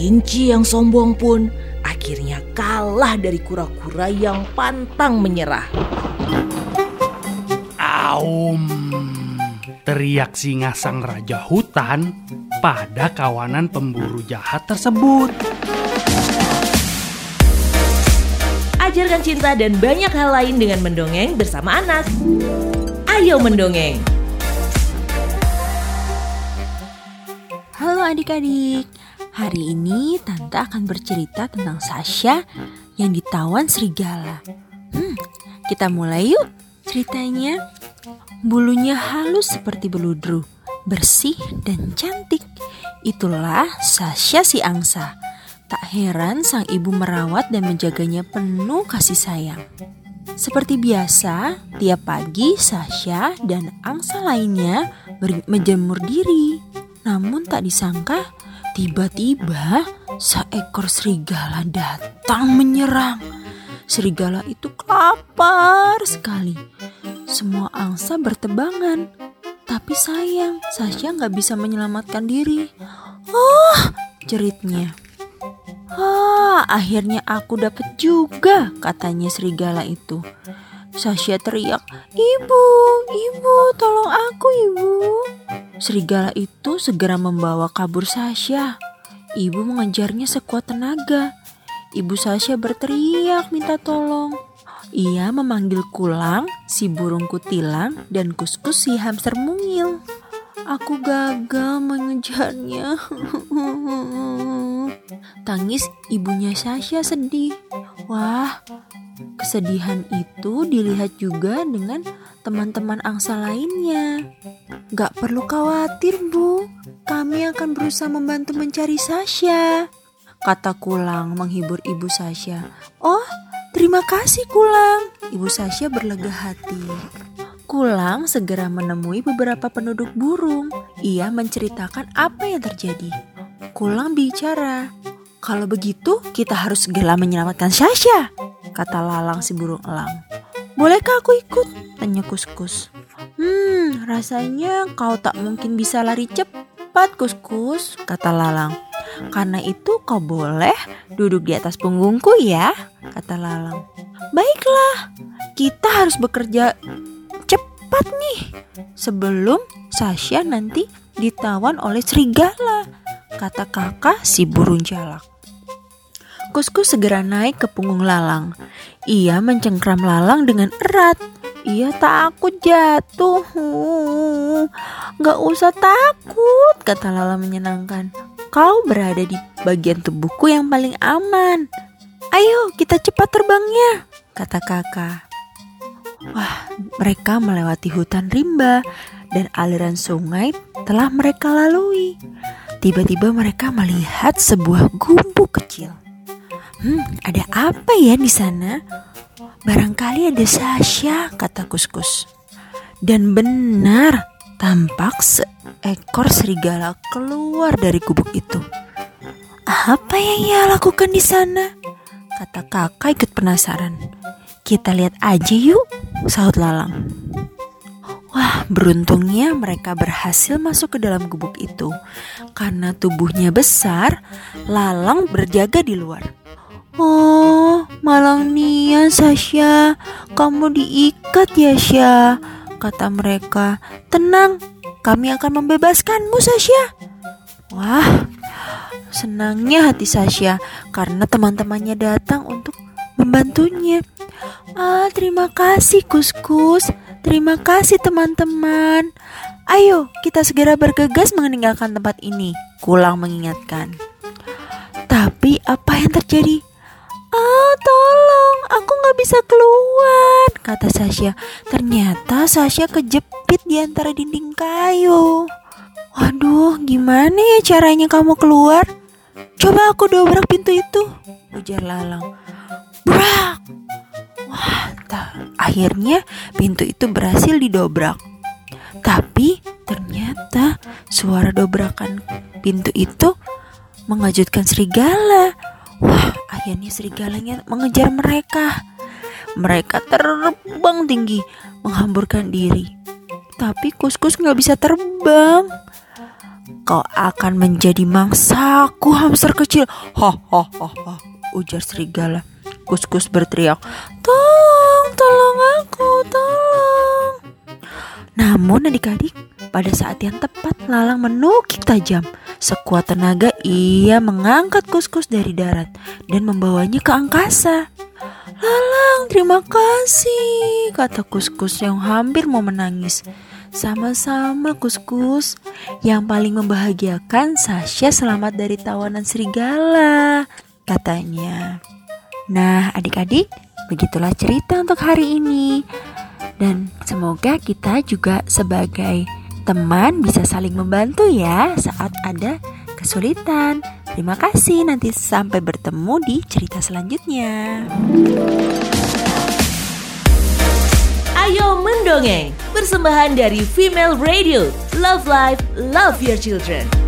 Kelinci yang sombong pun akhirnya kalah dari kura-kura yang pantang menyerah. Aum, teriak singa sang raja hutan pada kawanan pemburu jahat tersebut. Ajarkan cinta dan banyak hal lain dengan mendongeng bersama anak. Ayo mendongeng. Halo adik-adik, hari ini Tante akan bercerita tentang Sasha yang ditawan serigala. Hmm, kita mulai yuk ceritanya. Bulunya halus seperti beludru, bersih dan cantik. Itulah Sasha si angsa. Tak heran sang ibu merawat dan menjaganya penuh kasih sayang. Seperti biasa, tiap pagi Sasha dan angsa lainnya menjemur diri. Namun tak disangka, tiba-tiba seekor serigala datang menyerang. Serigala itu lapar sekali. Semua angsa bertebangan. Tapi sayang, Sasha nggak bisa menyelamatkan diri. Oh, jeritnya. Ah, akhirnya aku dapat juga, katanya serigala itu. Sasha teriak, "Ibu, ibu, tolong aku, ibu." Serigala itu segera membawa kabur Sasha. Ibu mengejarnya sekuat tenaga. Ibu Sasha berteriak minta tolong. Ia memanggil Kulang, si burung kutilang, dan Kuskus si hamster mungil. Aku gagal mengejarnya. Tangis ibunya Sasha sedih. Wah, kesedihan itu dilihat juga dengan teman-teman angsa lainnya. Gak perlu khawatir, Bu. Kami akan berusaha membantu mencari Sasha. Kata Kulang menghibur ibu Sasha. Oh, terima kasih Kulang. Ibu Sasha berlega hati. Kulang segera menemui beberapa penduduk burung. Ia menceritakan apa yang terjadi. Kulang bicara, kalau begitu kita harus segera menyelamatkan Sasha, kata Lalang si burung elang. Bolehkah aku ikut? Tanya Kuskus. Hmm, rasanya kau tak mungkin bisa lari cepat, Kuskus, kata Lalang. Karena itu kau boleh duduk di atas punggungku ya, kata Lalang. Baiklah, kita harus bekerja cepat nih sebelum Sasha nanti ditawan oleh serigala, kata kakak si burung jalak. Kuskus segera naik ke punggung Lalang. Ia mencengkram Lalang dengan erat. Ia takut jatuh. Gak usah takut, kata Lalang menyenangkan. Kau berada di bagian tubuhku yang paling aman. Ayo kita cepat terbangnya, kata kakak. Wah, mereka melewati hutan rimba dan aliran sungai telah mereka lalui. Tiba-tiba mereka melihat sebuah gubuk kecil. Hmm, ada apa ya di sana? Barangkali ada Sasha, kata Kuskus. Dan benar, tampak seekor serigala keluar dari gubuk itu. Apa yang ia lakukan di sana? Kata kakak ikut penasaran. Kita lihat aja yuk, sahut Lalang. Wah, beruntungnya mereka berhasil masuk ke dalam gubuk itu. Karena tubuhnya besar, Lalang berjaga di luar. Oh, malang nian Sasha, kamu diikat ya Sya, kata mereka. Tenang, kami akan membebaskanmu Sasha. Wah, senangnya hati Sasha karena teman-temannya datang untuk membantunya. Ah, terima kasih Kuskus. Terima kasih teman-teman. Ayo, kita segera bergegas meninggalkan tempat ini. Kulang mengingatkan. Tapi apa yang terjadi? Ah, tolong, aku nggak bisa keluar, kata Sasha. Ternyata Sasha kejepit di antara dinding kayu. Waduh, gimana ya caranya kamu keluar? Coba aku dobrak pintu itu, ujar Lalang. Brak! Wah, tak. akhirnya pintu itu berhasil didobrak. Tapi ternyata suara dobrakan pintu itu mengejutkan serigala. Wah, akhirnya serigalanya mengejar mereka. Mereka terbang tinggi, menghamburkan diri. Tapi kuskus nggak bisa terbang. kau akan menjadi mangsaku hamster kecil. Ho ho ho ho, ujar serigala. Kuskus berteriak, tolong, tolong aku, tolong. Namun adik-adik, pada saat yang tepat Lalang menukik tajam. Sekuat tenaga ia mengangkat kuskus dari darat dan membawanya ke angkasa. Lalang, terima kasih, kata kuskus yang hampir mau menangis. Sama-sama kuskus, yang paling membahagiakan Sasha selamat dari tawanan serigala, katanya. Nah, adik-adik, begitulah cerita untuk hari ini. Dan semoga kita juga sebagai teman bisa saling membantu ya saat ada kesulitan. Terima kasih, nanti sampai bertemu di cerita selanjutnya. Ayo mendongeng, persembahan dari Female Radio. Love Life, Love Your Children.